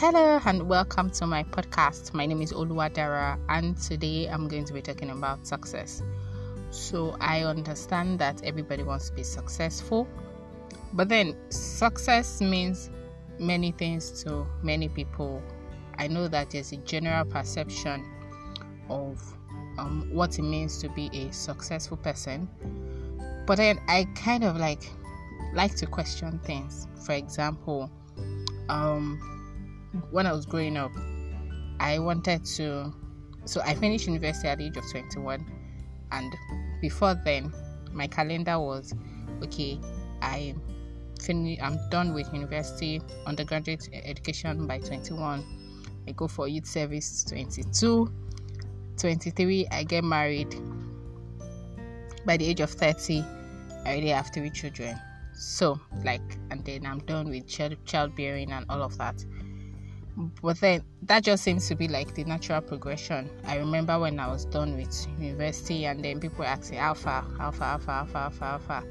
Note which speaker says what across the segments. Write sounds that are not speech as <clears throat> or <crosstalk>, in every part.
Speaker 1: Hello and welcome to my podcast. My name is Oluwadara and today I'm going to be talking about success. So I understand that everybody wants to be successful, but then success means many things to many people. I know that there's a general perception of um, what it means to be a successful person, but then I kind of like like to question things. For example, um, when I was growing up, I wanted to. So I finished university at the age of 21, and before then, my calendar was okay. I finish. I'm done with university, undergraduate education by 21. I go for youth service 22. 23, I get married. By the age of 30, I already have three children. So, like, and then I'm done with child childbearing and all of that. But then that just seems to be like the natural progression. I remember when I was done with university, and then people asking, Alpha, Alpha, Alpha, Alpha, Alpha, Alpha,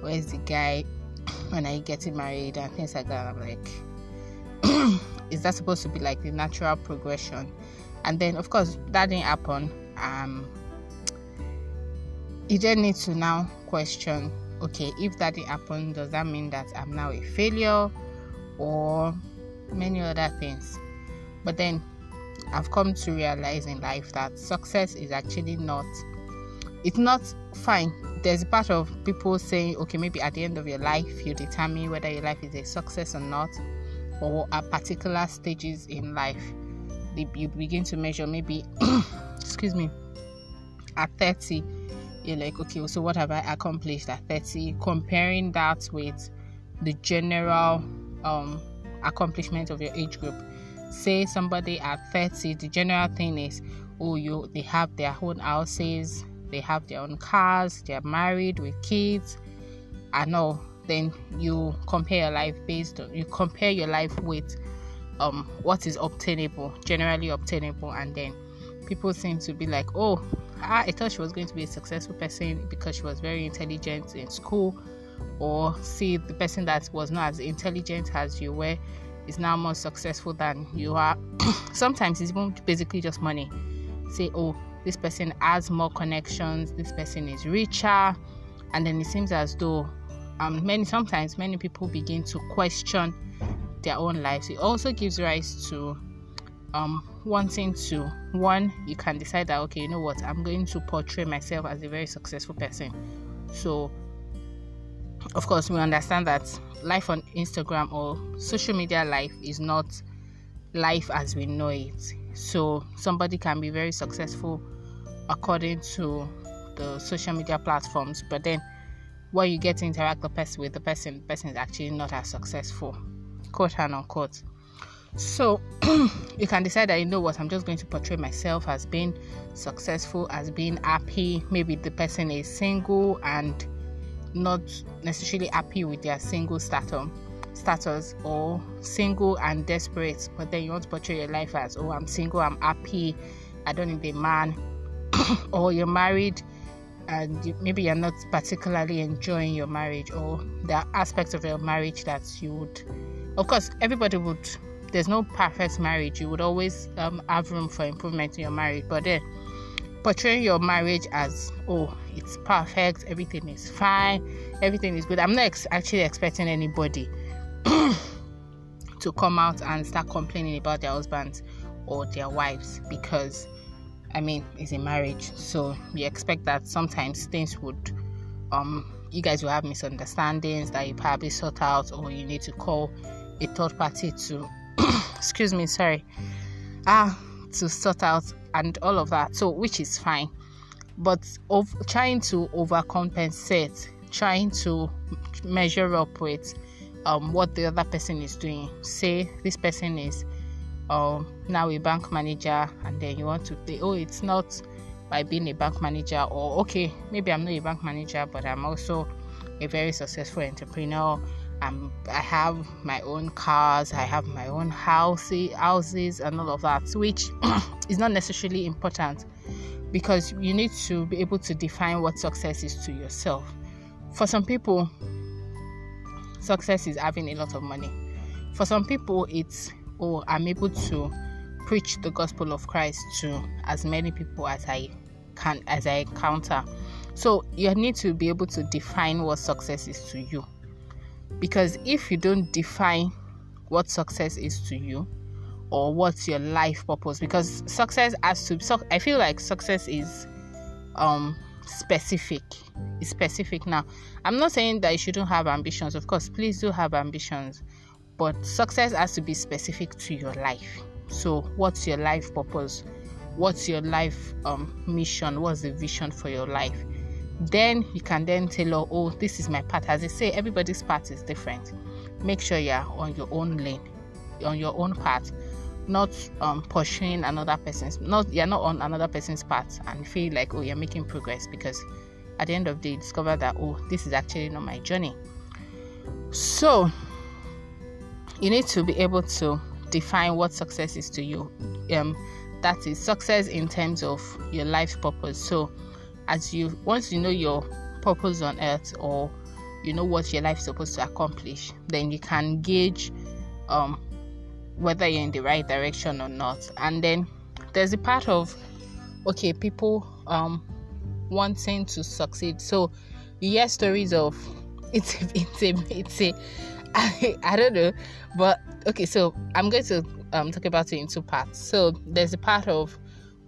Speaker 1: where's the guy? <clears throat> When are you getting married? And things like that. I'm like, <clears throat> is that supposed to be like the natural progression? And then, of course, that didn't happen. Um, you then need to now question okay, if that didn't happen, does that mean that I'm now a failure or many other things? But then I've come to realize in life that success is actually not it's not fine. There's a part of people saying, okay, maybe at the end of your life you determine whether your life is a success or not, or at particular stages in life you begin to measure maybe <clears throat> excuse me at 30 you're like, okay, so what have I accomplished at 30? Comparing that with the general um, accomplishment of your age group. Say somebody at 30, the general thing is, oh, you they have their own houses, they have their own cars, they're married with kids, and all. Then you compare your life based on you compare your life with um what is obtainable, generally obtainable, and then people seem to be like, oh, I thought she was going to be a successful person because she was very intelligent in school, or see the person that was not as intelligent as you were is now more successful than you are. <clears throat> Sometimes it's even basically just money. Say, oh, this person has more connections, this person is richer, and then it seems as though um, many sometimes many people begin to question their own lives. It also gives rise to um, wanting to one you can decide that okay you know what i'm going to portray myself as a very successful person so of course we understand that life on instagram or social media life is not life as we know it so somebody can be very successful according to the social media platforms but then when you get to interact the person with the person the person is actually not as successful quote and unquote so <clears throat> you can decide that you know what, I'm just going to portray myself as being successful, as being happy. Maybe the person is single and not necessarily happy with their single status status or single and desperate but then you want to portray your life as oh i'm single i'm happy i don't need a man <coughs> or you're married and you, maybe you're not particularly enjoying your marriage or there are aspects of your marriage that you would of course everybody would there's no perfect marriage. You would always um, have room for improvement in your marriage. But then portraying your marriage as oh it's perfect, everything is fine, everything is good. I'm not ex- actually expecting anybody <clears throat> to come out and start complaining about their husbands or their wives because I mean it's a marriage. So you expect that sometimes things would um you guys will have misunderstandings that you probably sort out or you need to call a third party to <clears throat> excuse me, sorry, ah, to sort out and all of that. So, which is fine, but of trying to overcompensate, trying to measure up with um, what the other person is doing. Say this person is um, now a bank manager, and then you want to say, oh, it's not by being a bank manager, or okay, maybe I'm not a bank manager, but I'm also a very successful entrepreneur I'm, I have my own cars, I have my own houses, houses, and all of that, which <clears throat> is not necessarily important because you need to be able to define what success is to yourself. For some people, success is having a lot of money. For some people, it's oh i'm able to preach the gospel of christ to as many people as i can as i encounter so you need to be able to define what success is to you because if you don't define what success is to you or what's your life purpose because success has to so i feel like success is um specific. It's specific now. I'm not saying that you shouldn't have ambitions. Of course please do have ambitions. But success has to be specific to your life. So what's your life purpose? What's your life um, mission? What's the vision for your life then you can then tell oh this is my path. As i say everybody's path is different. Make sure you're on your own lane on your own path not um, pursuing another person's not you're not on another person's path and feel like oh you're making progress because at the end of the day discover that oh this is actually not my journey. So you need to be able to define what success is to you. Um that is success in terms of your life purpose. So as you once you know your purpose on earth or you know what your life is supposed to accomplish then you can gauge um whether you're in the right direction or not. And then there's a part of okay, people um wanting to succeed. So you hear stories of <laughs> it's a, it's a it's a I, <laughs> I don't know, but okay. So I'm going to um talk about it in two parts. So there's a part of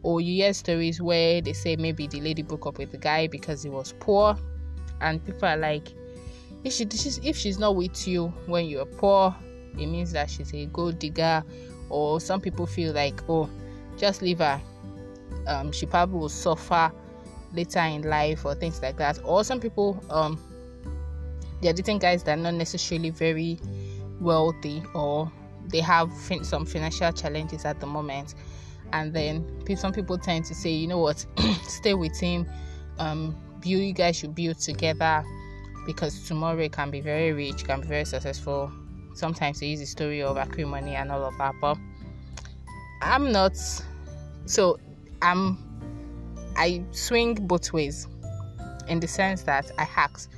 Speaker 1: or you hear stories where they say maybe the lady broke up with the guy because he was poor, and people are like, if she if she's not with you when you're poor, it means that she's a gold digger, or some people feel like, oh, just leave her. Um, she probably will suffer later in life or things like that. Or some people, um, they're dating guys that are not necessarily very wealthy or they have fin- some financial challenges at the moment. And then some people tend to say, you know what, <clears throat> stay with him. Um, build, you guys should build together because tomorrow it can be very rich, can be very successful, sometimes they use the story of acrimony and all of that but i'm not so i'm i swing both ways in the sense that i ask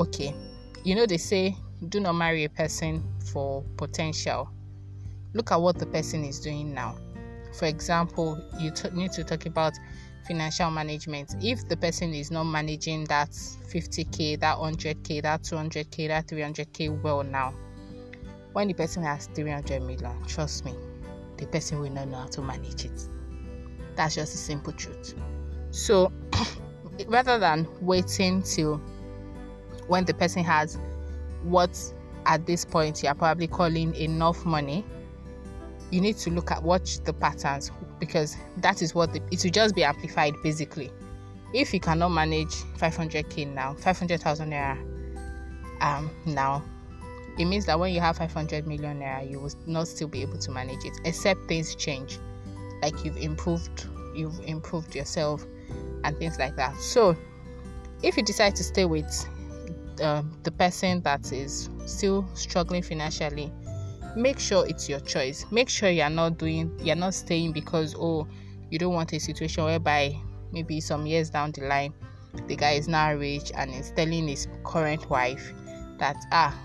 Speaker 1: okay you know they say do not marry a person for potential. Look at what the person is doing now for example you t- need to talk about financial management if the person is not managing that 50k that 100k that 200k that 300k well now when the person has 300 million, trust me, the person will not know how to manage it. That's just the simple truth. So, <clears throat> rather than waiting till when the person has what at this point you are probably calling enough money, you need to look at watch the patterns because that is what the, it will just be amplified basically. If you cannot manage 500k now, 500,000 naira um, now, it means that when you have 500 million naira, you will not still be able to manage it, except things change, like you've improved, you've improved yourself, and things like that. So, if you decide to stay with uh, the person that is still struggling financially, make sure it's your choice. Make sure you're not doing, you're not staying because oh, you don't want a situation whereby maybe some years down the line, the guy is now rich and is telling his current wife that ah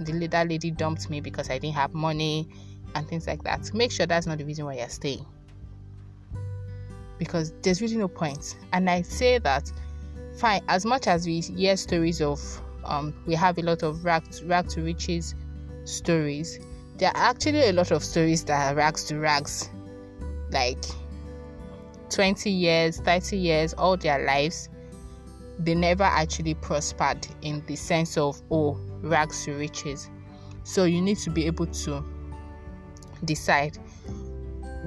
Speaker 1: the that lady dumped me because I didn't have money and things like that. Make sure that's not the reason why you're staying. Because there's really no point. And I say that fine, as much as we hear stories of um, we have a lot of to, rag to riches stories, there are actually a lot of stories that are rags to rags. Like 20 years, 30 years, all their lives, they never actually prospered in the sense of, oh, rags to riches. So you need to be able to decide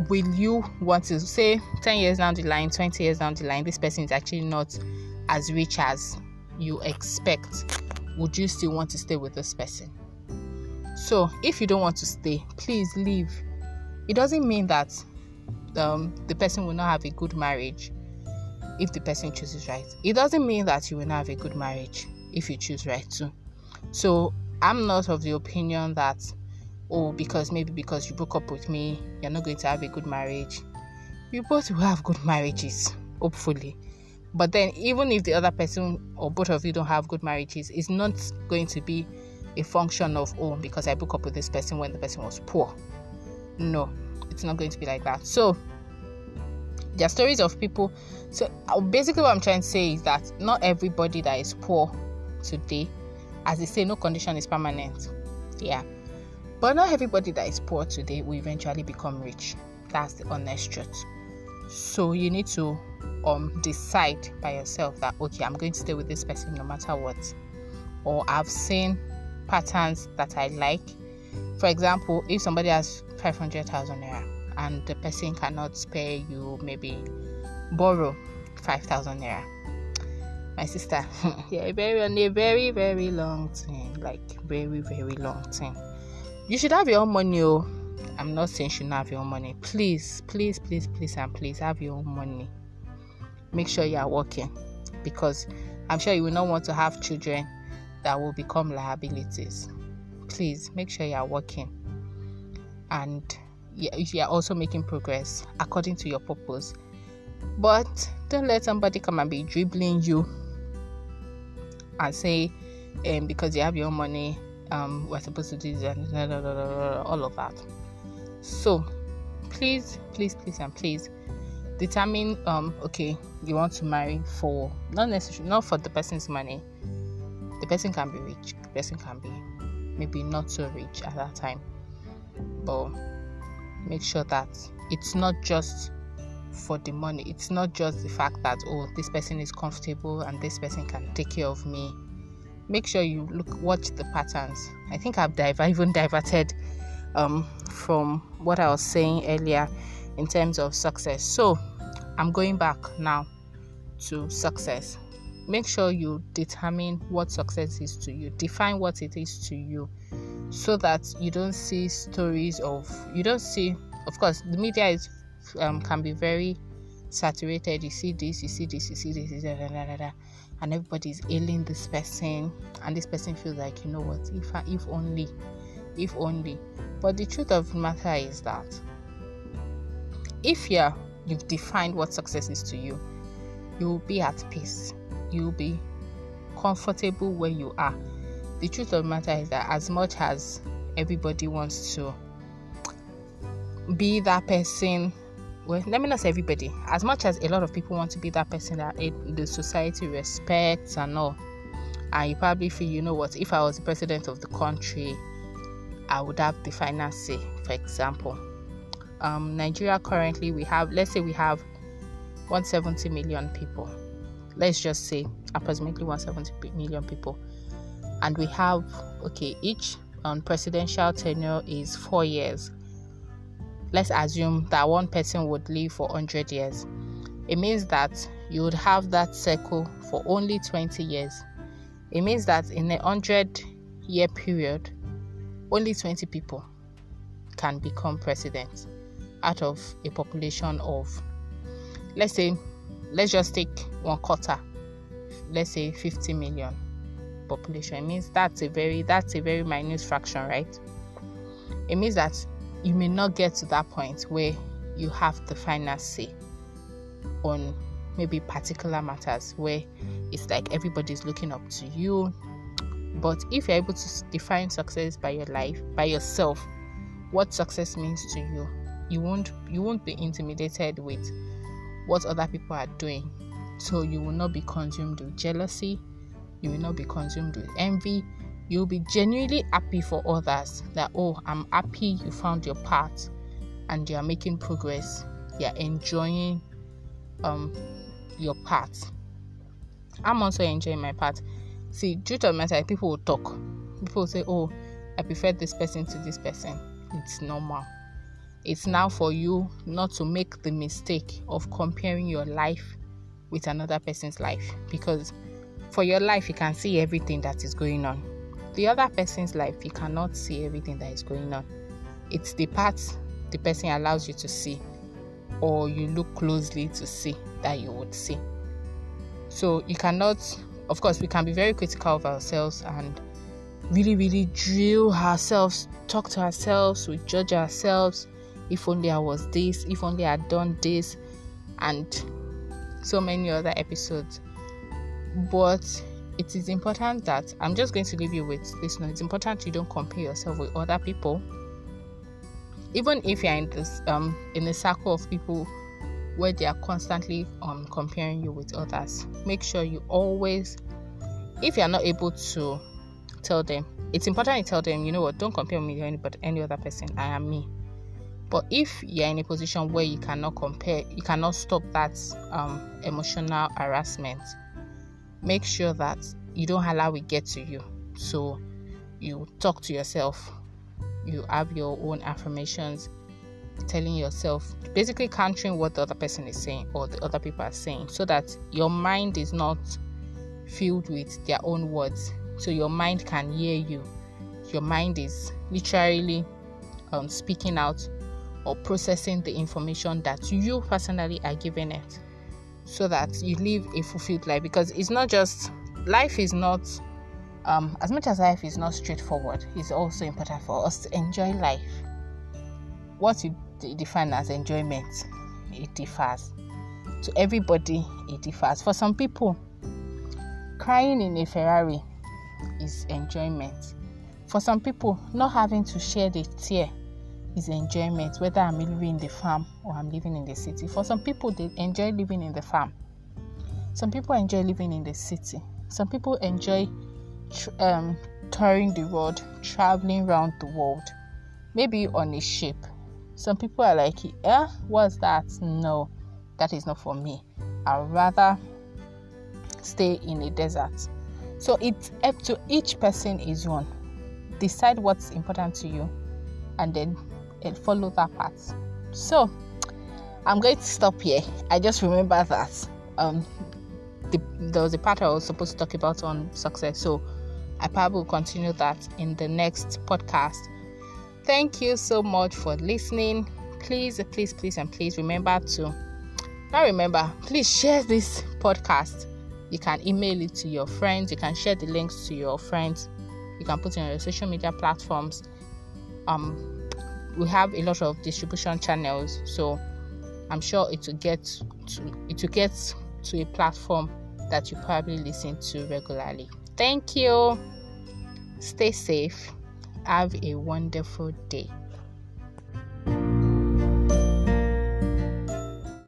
Speaker 1: will you want to say 10 years down the line, 20 years down the line, this person is actually not as rich as you expect. Would you still want to stay with this person? So, if you don't want to stay, please leave. It doesn't mean that um, the person will not have a good marriage if the person chooses right. It doesn't mean that you will not have a good marriage if you choose right too. So I'm not of the opinion that, oh, because maybe because you broke up with me, you're not going to have a good marriage. You both will have good marriages, hopefully. But then, even if the other person or both of you don't have good marriages, it's not going to be a function of, oh, because I broke up with this person when the person was poor. No, it's not going to be like that. So, there are stories of people. So, uh, basically, what I'm trying to say is that not everybody that is poor today, as they say, no condition is permanent. Yeah. But not everybody that is poor today will eventually become rich. That's the honest truth. So you need to um decide by yourself that okay, I'm going to stay with this person no matter what. Or I've seen patterns that I like. For example, if somebody has 500,000 naira and the person cannot spare you maybe borrow 5,000 naira. My sister, <laughs> yeah, very on a very very long time, like very very long time. You should have your own money, oh I'm not saying you shouldn't have your own money. Please, please, please, please, and please have your own money. Make sure you are working because I'm sure you will not want to have children that will become liabilities. Please make sure you are working and you are also making progress according to your purpose. But don't let somebody come and be dribbling you and say, um, because you have your money, um, we're supposed to do this, all of that. So, please, please, please, and please determine um okay you want to marry for not necessarily not for the person's money the person can be rich the person can be maybe not so rich at that time but make sure that it's not just for the money it's not just the fact that oh this person is comfortable and this person can take care of me make sure you look watch the patterns i think i've div- <laughs> even diverted um, from what I was saying earlier in terms of success. So I'm going back now to success. Make sure you determine what success is to you, define what it is to you, so that you don't see stories of you don't see. Of course, the media is um, can be very saturated. You see this, you see this, you see this, da, da, da, and everybody's ailing this person, and this person feels like you know what? If if only if only. But the truth of the matter is that if you're, you've defined what success is to you, you will be at peace. You will be comfortable where you are. The truth of the matter is that as much as everybody wants to be that person, well, let me not say everybody, as much as a lot of people want to be that person that the society respects and all, and you probably feel, you know what, if I was the president of the country, I would have the final say. For example, um, Nigeria currently we have, let's say we have 170 million people. Let's just say approximately 170 million people, and we have okay each um, presidential tenure is four years. Let's assume that one person would live for 100 years. It means that you would have that circle for only 20 years. It means that in a 100 year period, only 20 people can become president out of a population of let's say let's just take one quarter let's say 50 million population. It means that's a very that's a very minute fraction right? It means that you may not get to that point where you have the final say on maybe particular matters where it's like everybody's looking up to you. But if you're able to define success by your life, by yourself, what success means to you, you won't you won't be intimidated with what other people are doing. So you will not be consumed with jealousy, you will not be consumed with envy. You'll be genuinely happy for others that oh, I'm happy you found your path and you are making progress. You're enjoying um your path. I'm also enjoying my path see truth of matter people will talk people will say oh i prefer this person to this person it's normal it's now for you not to make the mistake of comparing your life with another person's life because for your life you can see everything that is going on. The other person's life you cannot see everything that is going on. It's the parts the person allows you to see or you look closely to see that you would see. So you cannot of course, we can be very critical of ourselves and really, really drill ourselves, talk to ourselves, we judge ourselves. If only I was this, if only I'd done this, and so many other episodes. But it is important that I'm just going to leave you with this note. It's important you don't compare yourself with other people. even if you're in this um in a circle of people where they are constantly um comparing you with others make sure you always if you're not able to tell them it's important to tell them you know what don't compare me with anybody any other person i am me but if you're in a position where you cannot compare you cannot stop that um, emotional harassment make sure that you don't allow it get to you. So you talk to yourself. You have your own affirmations telling yourself basically countering what the other person is saying or the other people are saying so that your mind is not filled with their own words. So your mind can hear you. Your mind is literally um, speaking out or processing the information that you personally are giving it so that you live a fulfilled life. Because it's not just life is not um, as much as life is not straightforward it's also important for us to enjoy life. What you define as enjoyment it differs. To everybody it differs. For some people crying in a ferrari is enjoyment. For some people not having to share the tear is enjoyment whether i'm living in the farm or i'm living in the city. For some people they enjoy living in the farm. Some people enjoy living in the city. Some people enjoy um, touring the world traveling around the world maybe on a ship. Some people are like yeah what's that? No that is not for me. I'd rather stay in a desert. So it's up to each person is one. Decide what's important to you and then and follow that path. So I'm going to stop here. I just remember that um, the, there was a part I was supposed to talk about on success. So I probably will continue that in the next podcast. Thank you so much for listening. Please, please, please, and please remember to now remember, please share this podcast. You can email it to your friends, you can share the links to your friends, you can put it on your social media platforms. Um, we have a lot of distribution channels so i'm sure it will get to it will get to a platform that you probably listen to regularly. Thank you. Stay safe. Have a wonderful day